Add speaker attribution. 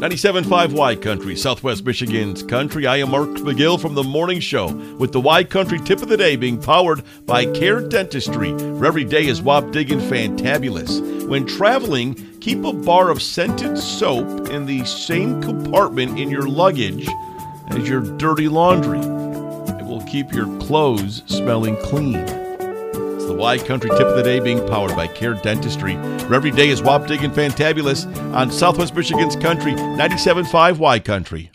Speaker 1: 97.5 Y Country, Southwest Michigan's Country. I am Mark McGill from the Morning Show with the Y Country tip of the day being powered by Care Dentistry, where every day is Wapdiggin fantabulous. When traveling, keep a bar of scented soap in the same compartment in your luggage as your dirty laundry. It will keep your clothes smelling clean. Y Country tip of the day being powered by Care Dentistry, where every day is Wapdiggin fantabulous on Southwest Michigan's Country, 97.5 Y Country.